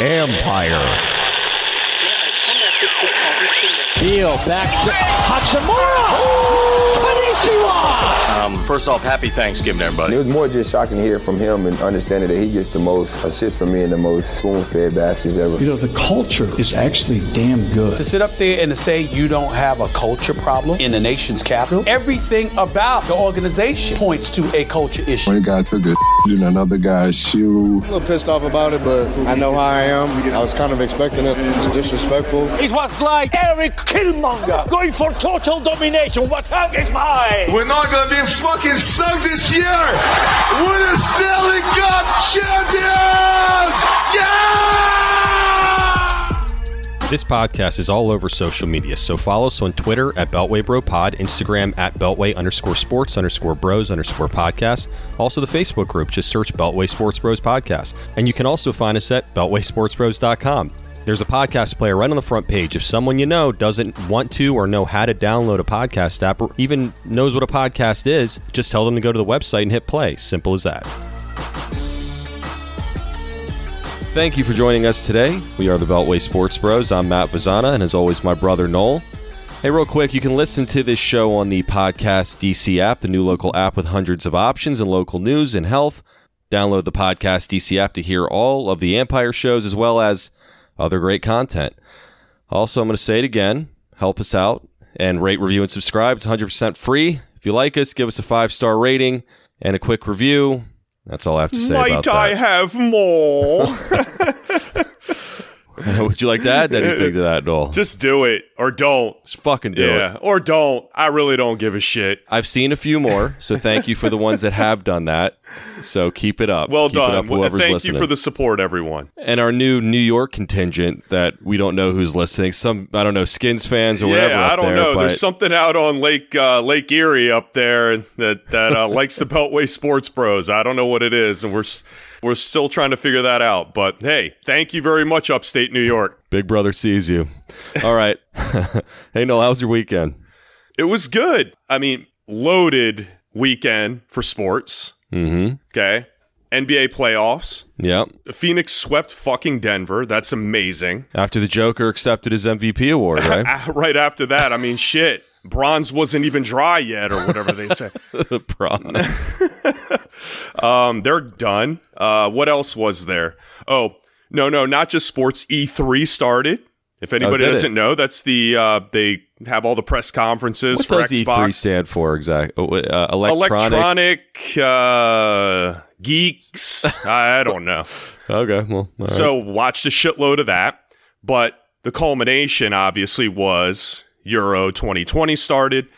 Empire. Deal back to Hachimura. Konnichiwa. Um, first off, happy Thanksgiving, everybody. It was more just shocking to hear from him and understanding that he gets the most assists from me and the most spoon-fed baskets ever. You know, the culture is actually damn good. To sit up there and to say you don't have a culture problem in the nation's capital, everything about the organization points to a culture issue. One guy took a in another guy's shoe. A little pissed off about it, but I know how I am. I was kind of expecting it. It's disrespectful. It was like Eric Killmonger going for total domination. What hug is mine? We're not gonna be fucking sunk this year. We're the Stanley Cup champions. Yeah! This podcast is all over social media, so follow us on Twitter at Beltway Bro Pod, Instagram at Beltway underscore sports underscore bros underscore podcast. Also, the Facebook group, just search Beltway Sports Bros Podcast. And you can also find us at BeltwaySportsBros.com. There's a podcast player right on the front page. If someone you know doesn't want to or know how to download a podcast app or even knows what a podcast is, just tell them to go to the website and hit play. Simple as that. Thank you for joining us today. We are the Beltway Sports Bros. I'm Matt Vazana, and as always, my brother Noel. Hey, real quick, you can listen to this show on the Podcast DC app, the new local app with hundreds of options and local news and health. Download the Podcast DC app to hear all of the Empire shows as well as other great content. Also, I'm going to say it again help us out and rate, review, and subscribe. It's 100% free. If you like us, give us a five star rating and a quick review. That's all I have to say Might I that. have more? Would you like to add anything to that, Noel? Just do it or don't. Just fucking do yeah, it. or don't. I really don't give a shit. I've seen a few more, so thank you for the ones that have done that. So keep it up. Well keep It done. up, whoever's Thank listening. you for the support, everyone. and our new New York contingent that we don't know who's listening. Some I don't know Skins fans or yeah, whatever. I don't there, know. There's something out on Lake uh, Lake Erie up there that that uh, likes the Beltway Sports Bros. I don't know what it is, and we're s- we're still trying to figure that out. But hey, thank you very much, Upstate New York. Big Brother sees you. All right. hey Noel, how was your weekend? It was good. I mean, loaded weekend for sports. Mm-hmm. Okay. NBA playoffs. Yep. Phoenix swept fucking Denver. That's amazing. After the Joker accepted his MVP award, right? Right after that, I mean, shit. Bronze wasn't even dry yet, or whatever they say. the bronze. um, they're done. Uh, what else was there? Oh, no, no, not just sports. E3 started. If anybody Oh, doesn't it? know, that's the uh, they have all the press conferences What for does E3 stand for exactly? Uh, electronic. Electronic uh, geeks. I don't know. Okay, well, all right. So watched a shitload of that. But the culmination obviously was Euro 2020 started.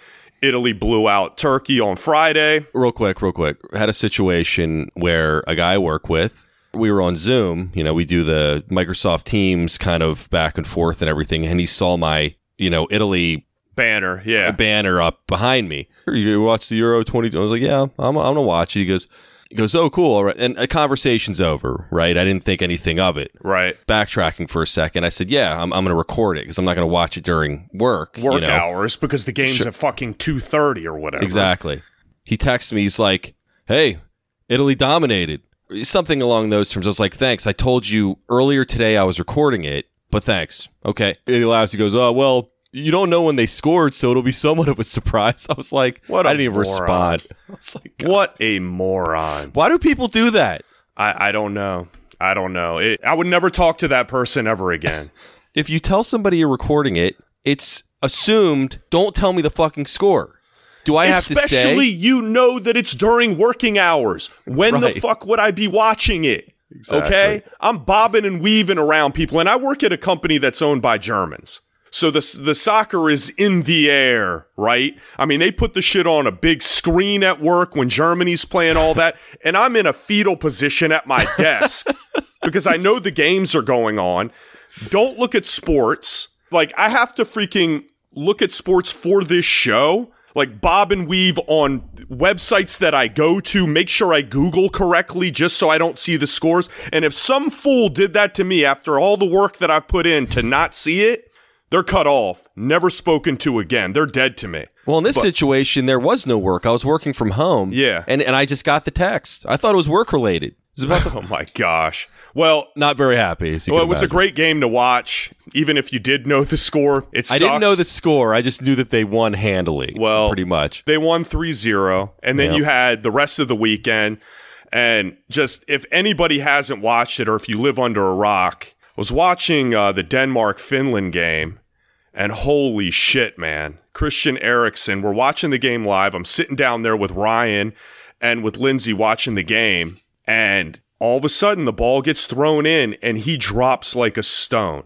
Italy blew out Turkey on Friday. real quick, real quick. Had a situation where a guy I work with, we were on Zoom. You know, we do the Microsoft Teams kind of back and forth and everything, and he saw my, you know, Italy Banner, yeah. banner up behind me. You watch the Euro 20. I was like, yeah, I'm, I'm gonna watch it. He goes, he goes, oh, cool. All right. And a conversation's over, right? I didn't think anything of it. Right. Backtracking for a second, I said, yeah, I'm, I'm going to record it because I'm not going to watch it during work. Work you know? hours because the game's at fucking 2.30 or whatever. Exactly. He texts me. He's like, "Hey, Italy dominated." Something along those terms. I was like, "Thanks. I told you earlier today I was recording it, but thanks." Okay. And he laughs. He goes, "Oh well, you don't know when they scored, so it'll be somewhat of a surprise." I was like, What I didn't even moron. respond. I was like, God. What a moron. Why do people do that? I, I don't know. I don't know. It, I would never talk to that person ever again. If you tell somebody you're recording it, it's assumed. Don't tell me the fucking score. Do I have to say? Especially you know that it's during working hours. When Right. the fuck would I be watching it? Okay? I'm bobbing and weaving around people, and I work at a company that's owned by Germans. So the, the soccer is in the air, right? I mean, they put the shit on a big screen at work when Germany's playing all that, and I'm in a fetal position at my desk because I know the games are going on. Don't look at sports. Like, I have to freaking look at sports for this show. Like, bob and weave on websites that I go to, make sure I Google correctly just so I don't see the scores. And if some fool did that to me after all the work that I've put in to not see it, they're cut off, never spoken to again. They're dead to me. Well, in this situation, there was no work. I was working from home. Yeah. And, and I just got the text. I thought it was work related. About the, Oh my gosh. Well, not very happy. Well, it was a great game to watch. Even if you did know the score, it I didn't know the score. I just knew that they won handily. Well, pretty much. They won 3-0 and then Yep. you had the rest of the weekend and just if anybody hasn't watched it or if you live under a rock, was watching uh, the Denmark Finland game and holy shit, man. Christian Eriksen, we're watching the game live. I'm sitting down there with Ryan and with Lindsay watching the game and all of a sudden the ball gets thrown in and he drops like a stone.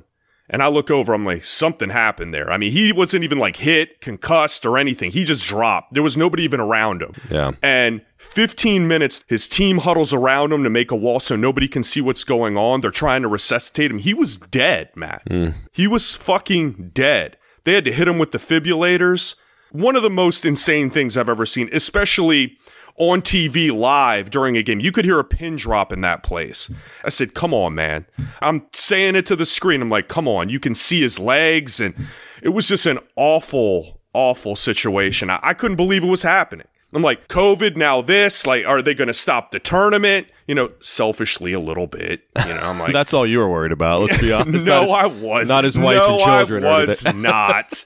And I look over, I'm like, something happened there. I mean, he wasn't even like hit, concussed, or anything. He just dropped. There was nobody even around him. Yeah. And 15 minutes, his team huddles around him to make a wall so nobody can see what's going on. They're trying to resuscitate him. He was dead, Matt. Hmm. He was fucking dead. They had to hit him with the defibrillators. One of the most insane things I've ever seen, especially on TV live during a game. You could hear a pin drop in that place. I said, come on, man. I'm saying it to the screen. I'm like, come on. You can see his legs. And it was just an awful, awful situation. I, I couldn't believe it was happening. I'm like, COVID, now this. Like, are they going to stop the tournament? You know, selfishly a little bit. You know, I'm like, That's all you were worried about. Let's be honest. no, his- I was Not his wife no, and children. I was not.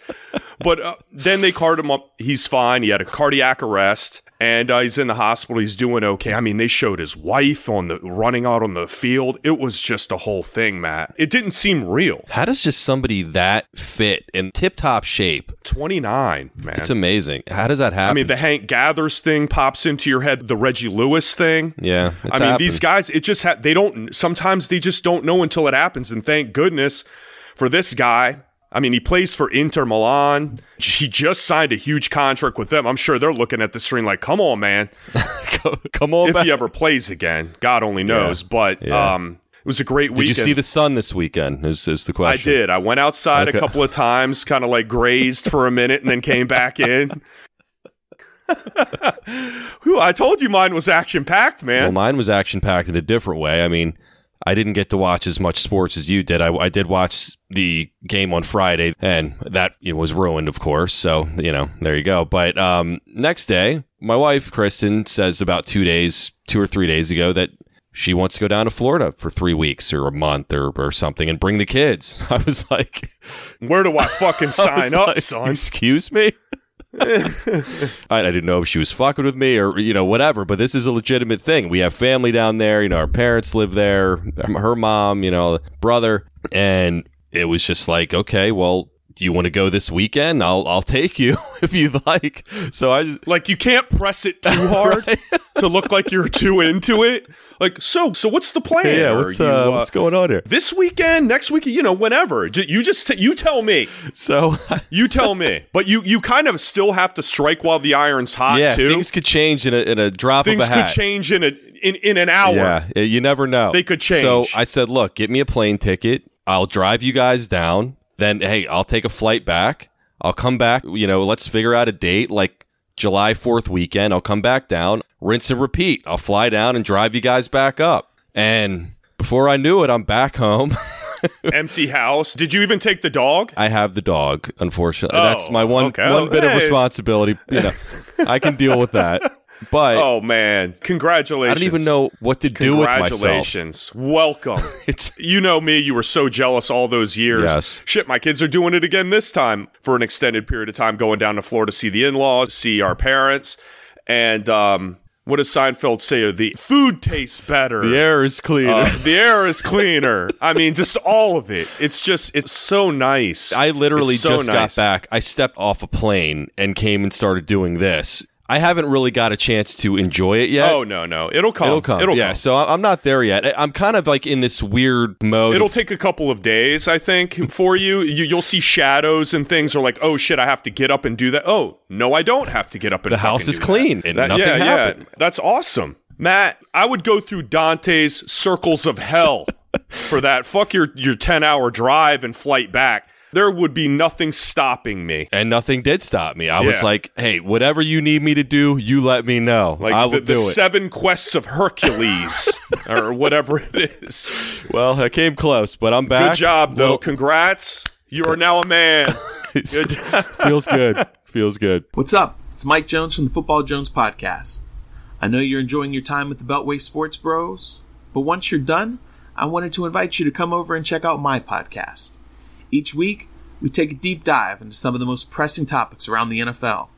But uh, then they carted him up. He's fine. He had a cardiac arrest, and uh, he's in the hospital. He's doing okay. I mean, they showed his wife on the running out on the field. It was just a whole thing, Matt. It didn't seem real. How does just somebody that fit in tip top shape? 29, man. It's amazing. How does that happen? I mean, the Hank Gathers thing pops into your head. The Reggie Lewis thing. yeah. I mean, these guys, it just ha- they don't. Sometimes they just don't know until it happens. And thank goodness for this guy. I mean, he plays for Inter Milan. He just signed a huge contract with them. I'm sure they're looking at the screen like, "Come on, man! Come on If back. he ever plays again, God only knows." But Yeah. um, it was a great weekend. Did you see the sun this weekend? Is, is the question? I did. I went outside Okay. a couple of times, kind of like grazed for a minute, and then came back in. Whew, I told you mine was action packed, man. Well, mine was action packed in a different way. I mean, I didn't get to watch as much sports as you did. I, I did watch the game on Friday, and that was ruined, of course. So you know, there you go. But um, next day, my wife Kristen says about two days, two or three days ago, that she wants to go down to Florida for three weeks or a month or, or something and bring the kids. I was like, Where do I fucking I sign was up, like, son? Excuse me. I, I didn't know if she was fucking with me or you know whatever, but this is a legitimate thing. We have family down there. You know, our parents live there. Her mom, you know, brother, and it was just like, okay, well, do you want to go this weekend? I'll I'll take you if you'd like. So I just, Like you can't press it too hard to look like you're too into it. Like so, so what's the plan? yeah, what's you, uh, what's going on here? this weekend, next week, you know, whenever. You just t- you tell me. So You tell me. But you you kind of still have to strike while the iron's hot yeah, too. things could change in a in a drop Things of a could change in a in, in an hour. Yeah, uh, you never know. They could change. So I said, look, get me a plane ticket. I'll drive you guys down. Then, hey, I'll take a flight back. I'll come back. You know, let's figure out a date like July 4th weekend. I'll come back down, rinse and repeat. I'll fly down and drive you guys back up. And before I knew it, I'm back home. Empty house. Did you even take the dog? I have the dog, unfortunately. Oh, That's my oh, one okay. one bit of responsibility. You know, I can deal with that. But Oh man, congratulations! I don't even know what to do with myself. Congratulations. Welcome. It's you know me, you were so jealous all those years. Yes. Shit, my kids are doing it again this time for an extended period of time, going down to Florida to see the in laws, see our parents. And um, what does Seinfeld say? The food tastes better. the air is cleaner. Uh, the air is cleaner. I mean, just all of it. It's just, it's so nice. I literally so just nice. got back. I stepped off a plane and came and started doing this. I haven't really got a chance to enjoy it yet. Oh no, no, it'll come. It'll come. It'll yeah, come. so I'm not there yet. I'm kind of like in this weird mode. It'll take a couple of days, I think, for you. you. You'll see shadows and things are like, oh shit, I have to get up and do that. Oh no, I don't have to get up and. The house is clean that. and That- nothing yeah, happened. yeah, that's awesome, Matt. I would go through Dante's circles of hell for that. Fuck your your ten hour drive and flight back. There would be nothing stopping me. and nothing did stop me. I was like, "Hey, whatever you need me to do, you let me know. Like I will the, the do it." seven quests of Hercules or whatever it is. well, I came close, but I'm back. Good job, though. Well, Congrats. You are now a man. Good feels good. Feels good. What's up? It's Mike Jones from the Football Jones Podcast. I know you're enjoying your time with the Beltway Sports Bros. But once you're done, I wanted to invite you to come over and check out my podcast. Each week, we take a deep dive into some of the most pressing topics around the NFL.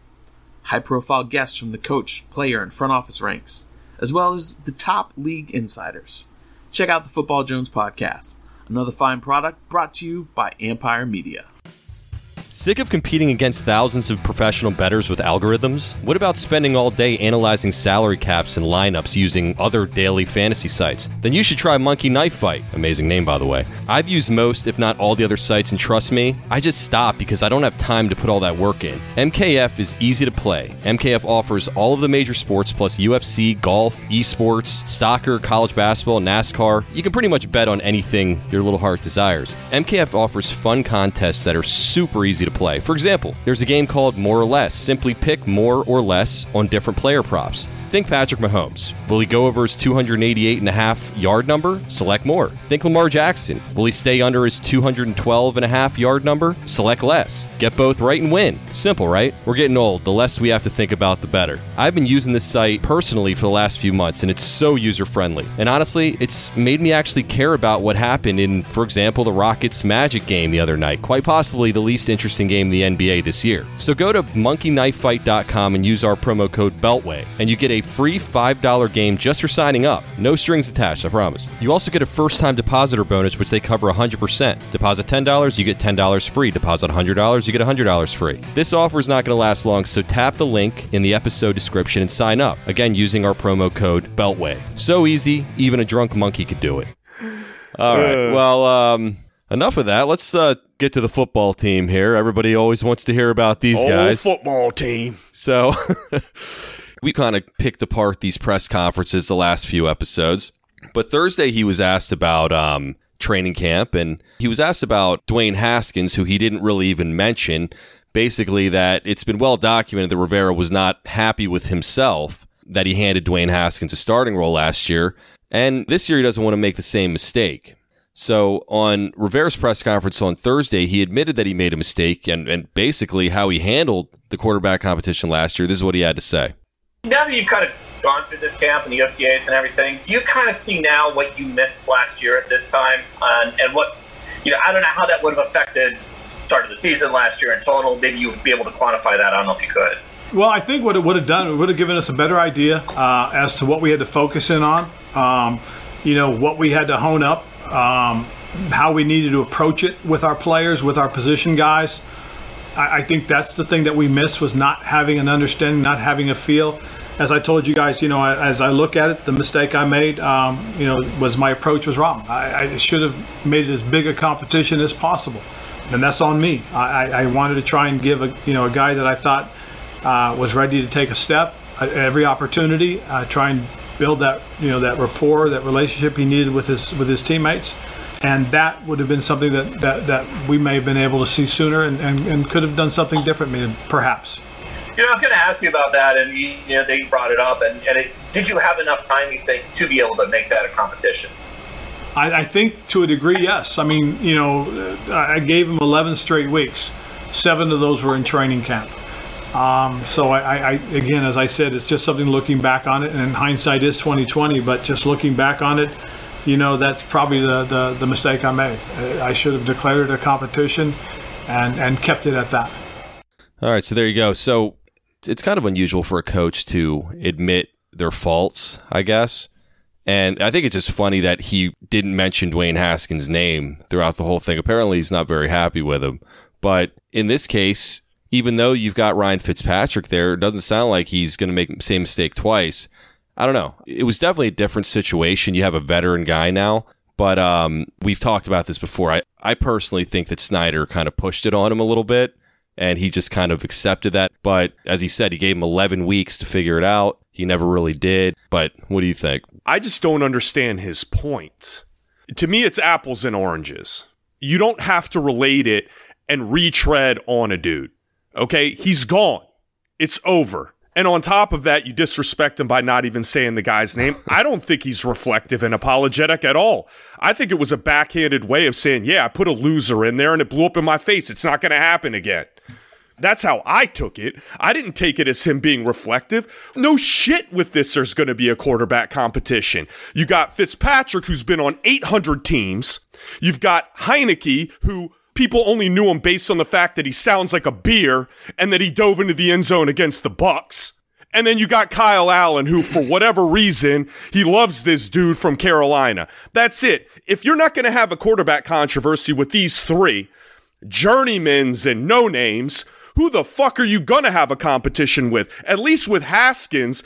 High profile guests from the coach, player, and front office ranks, as well as the top league insiders. Check out the Football Jones podcast, another fine product brought to you by Empire Media. Sick of competing against thousands of professional bettors with algorithms? What about spending all day analyzing salary caps and lineups using other daily fantasy sites? Then you should try Monkey Knife Fight. Amazing name, by the way. I've used most, if not all, the other sites, and trust me, I just stop because I don't have time to put all that work in. MKF is easy to play. MKF offers all of the major sports plus UFC, golf, esports, soccer, college basketball, NASCAR. You can pretty much bet on anything your little heart desires. MKF offers fun contests that are super easy to play. For example, there's a game called More or Less. Simply pick more or less on different player props. Think Patrick Mahomes. Will he go over his 288 and a half yard number? Select more. Think Lamar Jackson. Will he stay under his 212 and a half yard number? Select less. Get both right and win. Simple, right? We're getting old. The less we have to think about, the better. I've been using this site personally for the last few months, and it's so user friendly. And honestly, it's made me actually care about what happened in, for example, the Rockets Magic game the other night. Quite possibly the least interesting game in the NBA this year. So go to monkeyknifefight.com and use our promo code BELTWAY, and you get a free $5 game just for signing up. No strings attached, I promise. You also get a first time depositor bonus, which they cover 100%. Deposit $10, you get $10 free. Deposit $100, you get $100 free. This offer is not going to last long, so tap the link in the episode description and sign up. Again, using our promo code BELTWAY. So easy, even a drunk monkey could do it. All right. Well, um, enough of that. Let's uh, get to the football team here. Everybody always wants to hear about these Old guys. football team. So we kind of picked apart these press conferences the last few episodes. But Thursday he was asked about um, training camp and he was asked about Dwayne Haskins, who he didn't really even mention. Basically, that it's been well documented that Rivera was not happy with himself that he handed Dwayne Haskins a starting role last year. And this year he doesn't want to make the same mistake. So on Rivera's press conference on Thursday, he admitted that he made a mistake and, and basically how he handled the quarterback competition last year. This is what he had to say. Now that you've kind of gone through this camp and the OTAs and everything, do you kind of see now what you missed last year at this time, and, and what you know? I don't know how that would have affected start of the season last year in total. Maybe you would be able to quantify that. I don't know if you could. Well, I think what it would have done, it would have given us a better idea uh, as to what we had to focus in on. Um, you know, what we had to hone up, um, how we needed to approach it with our players, with our position guys. I, I think that's the thing that we missed was not having an understanding, not having a feel. As I told you guys, you know, as I look at it, the mistake I made, um, you know, was my approach was wrong. I, I, should have made it as big a competition as possible, and that's on me. I, I wanted to try and give a, you know, a guy that I thought uh, was ready to take a step at every opportunity, uh, try and build that, you know, that rapport, that relationship he needed with his with his teammates and that would have been something that, that, that we may have been able to see sooner and, and, and could have done something differently, perhaps. You know, I was going to ask you about that, and you, you know, they brought it up. And, and it, did you have enough time, you think, to be able to make that a competition? I, I think to a degree, yes. I mean, you know, I gave him 11 straight weeks. Seven of those were in training camp. Um, so I, I, again, as I said, it's just something looking back on it, and hindsight is 2020. But just looking back on it, you know, that's probably the, the, the mistake I made. I should have declared it a competition and, and kept it at that. All right, so there you go. So it's kind of unusual for a coach to admit their faults, I guess. And I think it's just funny that he didn't mention Dwayne Haskins' name throughout the whole thing. Apparently, he's not very happy with him. But in this case, even though you've got Ryan Fitzpatrick there, it doesn't sound like he's going to make the same mistake twice. I don't know. It was definitely a different situation. You have a veteran guy now, but um, we've talked about this before. I, I personally think that Snyder kind of pushed it on him a little bit, and he just kind of accepted that. But as he said, he gave him 11 weeks to figure it out. He never really did. But what do you think? I just don't understand his point. To me, it's apples and oranges. You don't have to relate it and retread on a dude. Okay? He's gone. It's over. And on top of that, you disrespect him by not even saying the guy's name. I don't think he's reflective and apologetic at all. I think it was a backhanded way of saying, yeah, I put a loser in there and it blew up in my face. It's not going to happen again. That's how I took it. I didn't take it as him being reflective. No shit with this, there's going to be a quarterback competition. You got Fitzpatrick, who's been on 800 teams. You've got Heinicke, who people only knew him based on the fact that he sounds like a beer and that he dove into the end zone against the Bucs. And then you got Kyle Allen, who, for whatever reason, he loves this dude from Carolina. That's it. If you're not going to have a quarterback controversy with these three, journeymans and no names, who the fuck are you to have a competition with? At least with Haskins,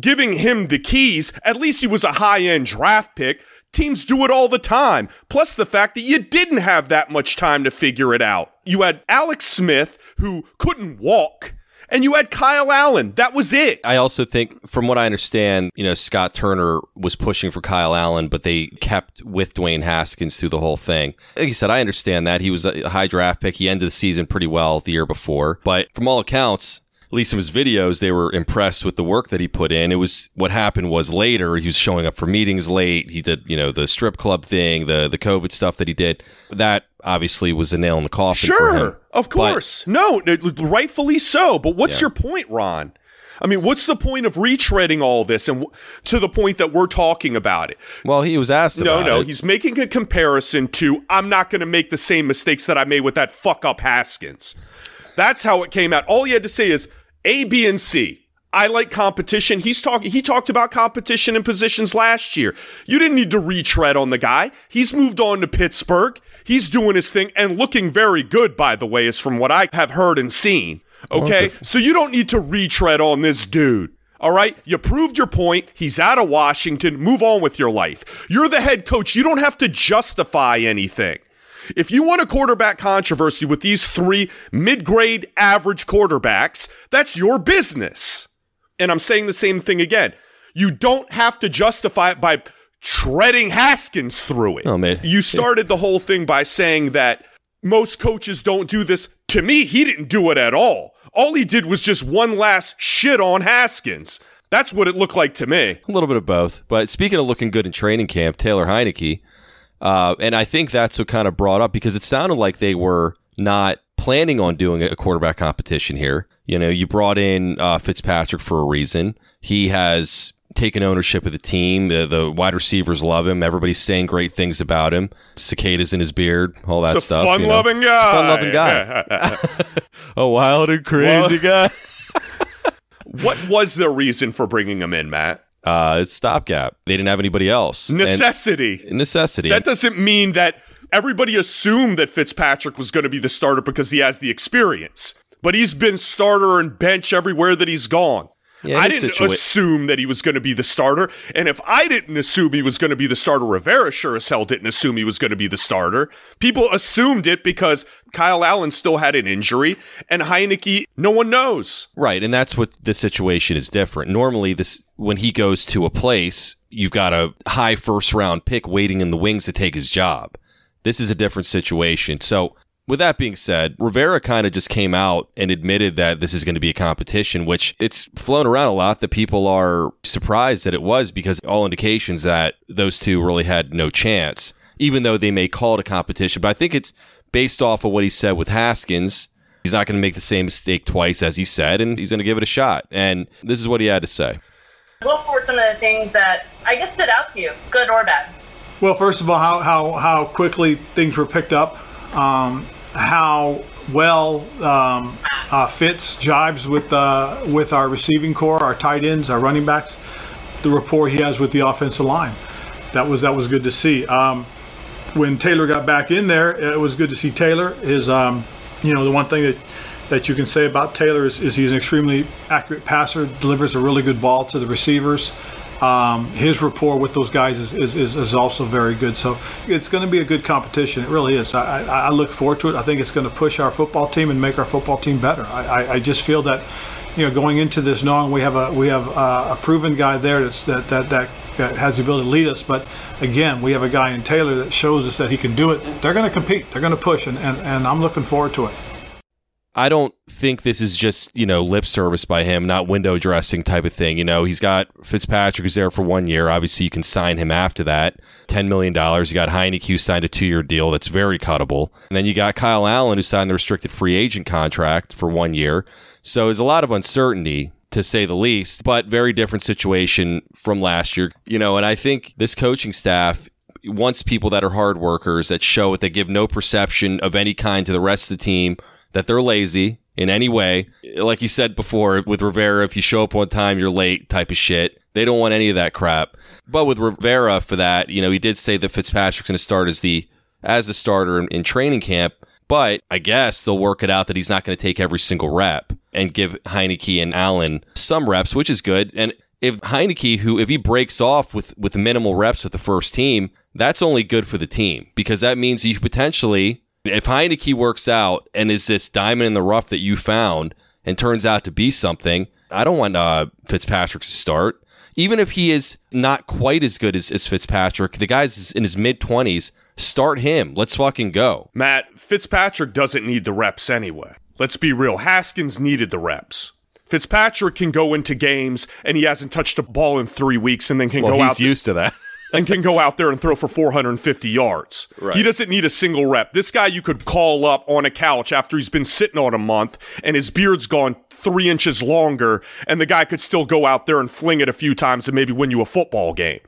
giving him the keys, at least he was a high end draft pick. Teams do it all the time. Plus the fact that you didn't have that much time to figure it out. You had Alex Smith, who couldn't walk and you had Kyle Allen. That was it. I also think, from what I understand, you know, Scott Turner was pushing for Kyle Allen, but they kept with Dwayne Haskins through the whole thing. Like you said, I understand that. He was a high draft pick. He ended the season pretty well the year before. But from all accounts, at least in his videos, they were impressed with the work that he put in. It was what happened was later he was showing up for meetings late. He did, you know, the strip club thing, the the COVID stuff that he did. That obviously was a nail in the coffin. Sure, of course. But, no, rightfully so. But what's yeah. your point, Ron? I mean, what's the point of retreading all this and w- to the point that we're talking about it? Well, he was asked No, no, it. he's making a comparison to I'm not going to make the same mistakes that I made with that fuck up Haskins. That's how it came out. All he had to say is a, B, and C. I like competition. He's talking. He talked about competition in positions last year. You didn't need to retread on the guy. He's moved on to Pittsburgh. He's doing his thing and looking very good, by the way, is from what I have heard and seen. Okay, okay. so you don't need to retread on this dude. All right, you proved your point. He's out of Washington. Move on with your life. You're the head coach. You don't have to justify anything. If you want a quarterback controversy with these three mid grade average quarterbacks, that's your business. And I'm saying the same thing again. You don't have to justify it by treading Haskins through it. Oh, man. You started the whole thing by saying that most coaches don't do this. To me, he didn't do it at all. All he did was just one last shit on Haskins. That's what it looked like to me. A little bit of both. But speaking of looking good in training camp, Taylor Heinicke uh, and I think that's what kind of brought up because it sounded like they were not planning on doing a quarterback competition here. You know, you brought in uh, Fitzpatrick for a reason. He has taken ownership of the team. The, the, wide receivers love him. Everybody's saying great things about him. Cicadas in his beard, all that stuff. Fun loving you know. guy. Fun loving guy. a wild and crazy well, guy. what was the reason for bringing him in, Matt? Uh, it's stopgap. They didn't have anybody else. Necessity. And necessity. That doesn't mean that everybody assumed that Fitzpatrick was going to be the starter because he has the experience. But he's been starter and bench everywhere that he's gone. Yeah, I didn't assume that he was going to be the starter. And if I didn't assume he was going to be the starter, Rivera sure as hell didn't assume he was going to be the starter. People assumed it because Kyle Allen still had an injury and Heinicke, no one knows. Right. And that's what the situation is different. Normally, this when he goes to a place, you've got a high first round pick waiting in the wings to take his job. This is a different situation. So with that being said, Rivera kind of just came out and admitted that this is going to be a competition, which it's flown around a lot that people are surprised that it was because all indications that those two really had no chance, even though they may call it a competition. But I think it's based off of what he said with Haskins. He's not going to make the same mistake twice as he said, and he's going to give it a shot. And this is what he had to say. What were some of the things that I guess stood out to you, good or bad? Well, first of all, how, how, how quickly things were picked up um, how well um, uh, Fitz jives with uh, with our receiving corps, our tight ends, our running backs, the rapport he has with the offensive line. That was that was good to see. Um, when Taylor got back in there, it was good to see Taylor. His, um, you know, the one thing that that you can say about Taylor is, is he's an extremely accurate passer, delivers a really good ball to the receivers um, his rapport with those guys is, is, is, also very good. So it's going to be a good competition. It really is. I, I, I, look forward to it. I think it's going to push our football team and make our football team better. I, I, just feel that, you know, going into this, knowing we have a we have a, a proven guy there that's, that, that that that has the ability to lead us. But again, we have a guy in Taylor that shows us that he can do it. They're going to compete. They're going to push, and, and, and I'm looking forward to it. I don't think this is just, you know, lip service by him, not window dressing type of thing. You know, he's got Fitzpatrick who's there for one year. Obviously, you can sign him after that. $10 million. You got Heinicke who signed a two year deal that's very cuttable. And then you got Kyle Allen who signed the restricted free agent contract for one year. So there's a lot of uncertainty to say the least, but very different situation from last year. You know, and I think this coaching staff wants people that are hard workers that show it, they give no perception of any kind to the rest of the team that they're lazy in any way. Like you said before with Rivera, if you show up one time, you're late type of shit. They don't want any of that crap. But with Rivera for that, you know, he did say that Fitzpatrick's going to start as the as the starter in, in training camp. But I guess they'll work it out that he's not going to take every single rep and give Heinicke and Allen some reps, which is good. And if Heinicke, who if he breaks off with with minimal reps with the first team, that's only good for the team because that means you potentially if Heinicke works out and is this diamond in the rough that you found and turns out to be something, I don't want uh, Fitzpatrick to start. Even if he is not quite as good as, as Fitzpatrick, the guy's in his mid 20s. Start him. Let's fucking go. Matt, Fitzpatrick doesn't need the reps anyway. Let's be real. Haskins needed the reps. Fitzpatrick can go into games and he hasn't touched a ball in three weeks and then can well, go he's out. used to that. And can go out there and throw for 450 yards. Right. He doesn't need a single rep. This guy you could call up on a couch after he's been sitting on a month and his beard's gone three inches longer, and the guy could still go out there and fling it a few times and maybe win you a football game.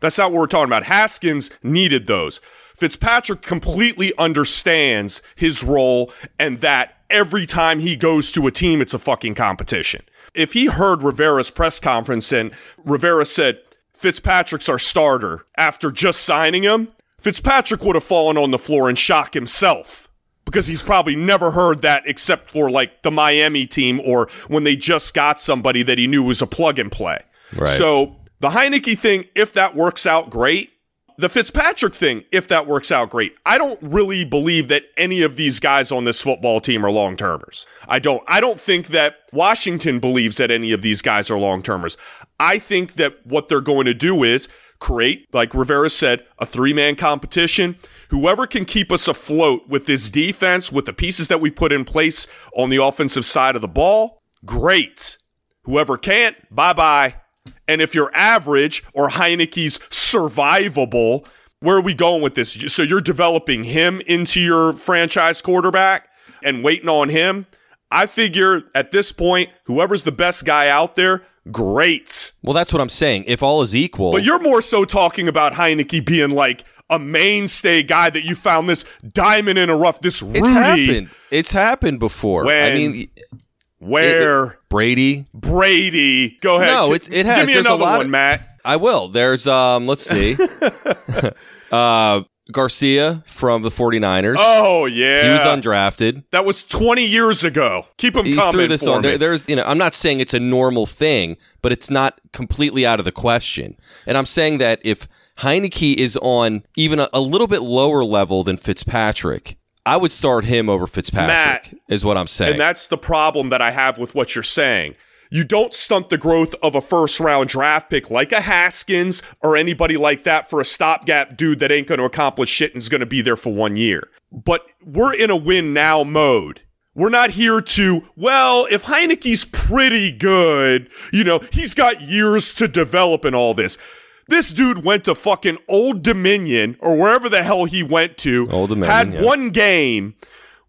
That's not what we're talking about. Haskins needed those. Fitzpatrick completely understands his role and that every time he goes to a team, it's a fucking competition. If he heard Rivera's press conference and Rivera said, Fitzpatrick's our starter after just signing him, Fitzpatrick would have fallen on the floor in shock himself because he's probably never heard that except for like the Miami team or when they just got somebody that he knew was a plug and play. Right. So the Heinicke thing, if that works out, great. The Fitzpatrick thing, if that works out, great. I don't really believe that any of these guys on this football team are long termers. I don't. I don't think that Washington believes that any of these guys are long termers. I think that what they're going to do is create, like Rivera said, a three man competition. Whoever can keep us afloat with this defense, with the pieces that we put in place on the offensive side of the ball, great. Whoever can't, bye bye. And if you're average or Heinicke's survivable, where are we going with this? So you're developing him into your franchise quarterback and waiting on him. I figure at this point, whoever's the best guy out there, great. Well, that's what I'm saying. If all is equal. But you're more so talking about Heinicke being like a mainstay guy that you found this diamond in a rough, this Rudy. It's happened. It's happened before. When, I mean, where? It, it, Brady. Brady. Go ahead. No, it's, it has. Give me There's another a lot one, of, Matt. I will. There's, um, let's see. uh, Garcia from the 49ers. Oh yeah, he was undrafted. That was 20 years ago. Keep him he coming threw this for on. me. There, there's, you know, I'm not saying it's a normal thing, but it's not completely out of the question. And I'm saying that if Heinicke is on even a, a little bit lower level than Fitzpatrick, I would start him over Fitzpatrick. Matt, is what I'm saying. And that's the problem that I have with what you're saying. You don't stunt the growth of a first round draft pick like a Haskins or anybody like that for a stopgap dude that ain't going to accomplish shit and is going to be there for one year. But we're in a win now mode. We're not here to, well, if Heinicke's pretty good, you know, he's got years to develop and all this. This dude went to fucking Old Dominion or wherever the hell he went to. Old Dominion. Had yeah. one game.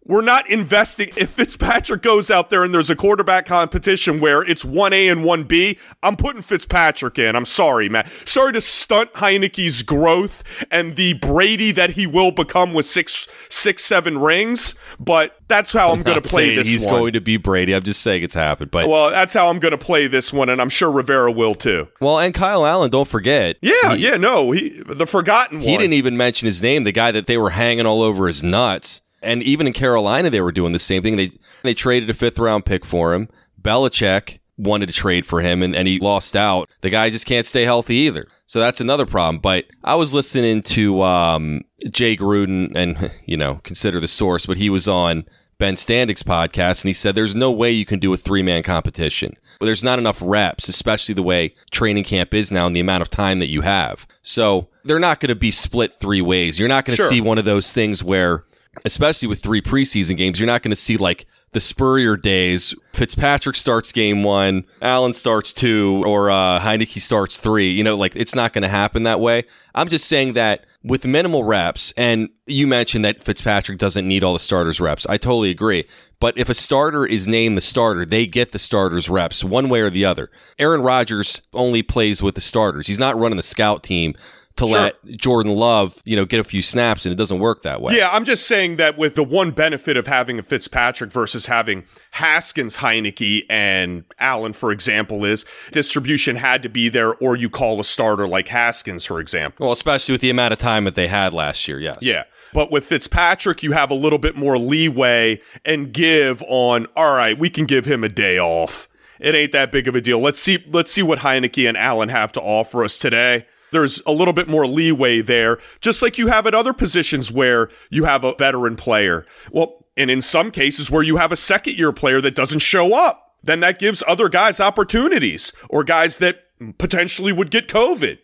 We're not investing. If Fitzpatrick goes out there and there's a quarterback competition where it's 1A and 1B, I'm putting Fitzpatrick in. I'm sorry, Matt. Sorry to stunt Heinicke's growth and the Brady that he will become with six, six, seven rings, but that's how I'm, I'm going to play this He's one. going to be Brady. I'm just saying it's happened. But well, that's how I'm going to play this one, and I'm sure Rivera will too. Well, and Kyle Allen, don't forget. Yeah, he, yeah, no, he the forgotten one. He didn't even mention his name. The guy that they were hanging all over his nuts. And even in Carolina, they were doing the same thing. They they traded a fifth round pick for him. Belichick wanted to trade for him, and, and he lost out. The guy just can't stay healthy either. So that's another problem. But I was listening to um, Jay Gruden, and you know, consider the source, but he was on Ben Standig's podcast, and he said there's no way you can do a three man competition. But There's not enough reps, especially the way training camp is now and the amount of time that you have. So they're not going to be split three ways. You're not going to Sure. see one of those things where especially with three preseason games, you're not going to see like the Spurrier days. Fitzpatrick starts game one, Allen starts two, or uh, Heinicke starts three. You know, like it's not going to happen that way. I'm just saying that with minimal reps, and you mentioned that Fitzpatrick doesn't need all the starters reps. I totally agree. But if a starter is named the starter, they get the starters reps one way or the other. Aaron Rodgers only plays with the starters. He's not running the scout team to sure. let Jordan Love, you know, get a few snaps, and it doesn't work that way. Yeah, I'm just saying that with the one benefit of having a Fitzpatrick versus having Haskins, Heinicke, and Allen, for example, is distribution had to be there, or you call a starter like Haskins, for example. Well, especially with the amount of time that they had last year, yes. Yeah. But with Fitzpatrick, you have a little bit more leeway and give on, all right, we can give him a day off. It ain't that big of a deal. Let's see let's see what Heinicke and Allen have to offer us today there's a little bit more leeway there, just like you have at other positions where you have a veteran player. Well, and in some cases where you have a second year player that doesn't show up, then that gives other guys opportunities or guys that potentially would get COVID.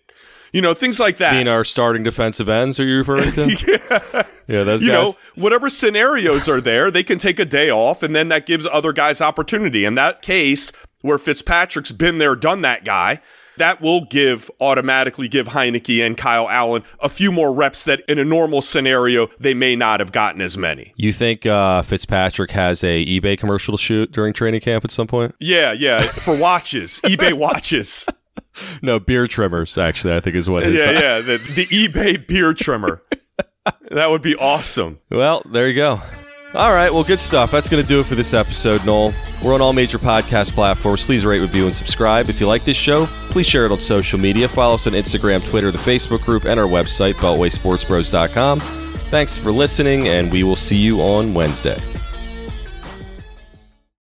You know, things like that. Being our starting defensive ends, are you referring to? yeah. Yeah, those you guys. know, whatever scenarios are there, they can take a day off, and then that gives other guys opportunity. In that case, where Fitzpatrick's been there, done that guy, that will give automatically give Heinicke and Kyle Allen a few more reps that in a normal scenario they may not have gotten as many. You think uh, Fitzpatrick has a eBay commercial shoot during training camp at some point? Yeah, yeah, for watches, eBay watches. No, beer trimmers. Actually, I think is what. Yeah, yeah, the, the eBay beer trimmer. that would be awesome. Well, there you go. All right, well, good stuff. That's going to do it for this episode, Noel. We're on all major podcast platforms. Please rate, review, and subscribe. If you like this show, please share it on social media. Follow us on Instagram, Twitter, the Facebook group, and our website, BeltwaySportsBros.com. Thanks for listening, and we will see you on Wednesday.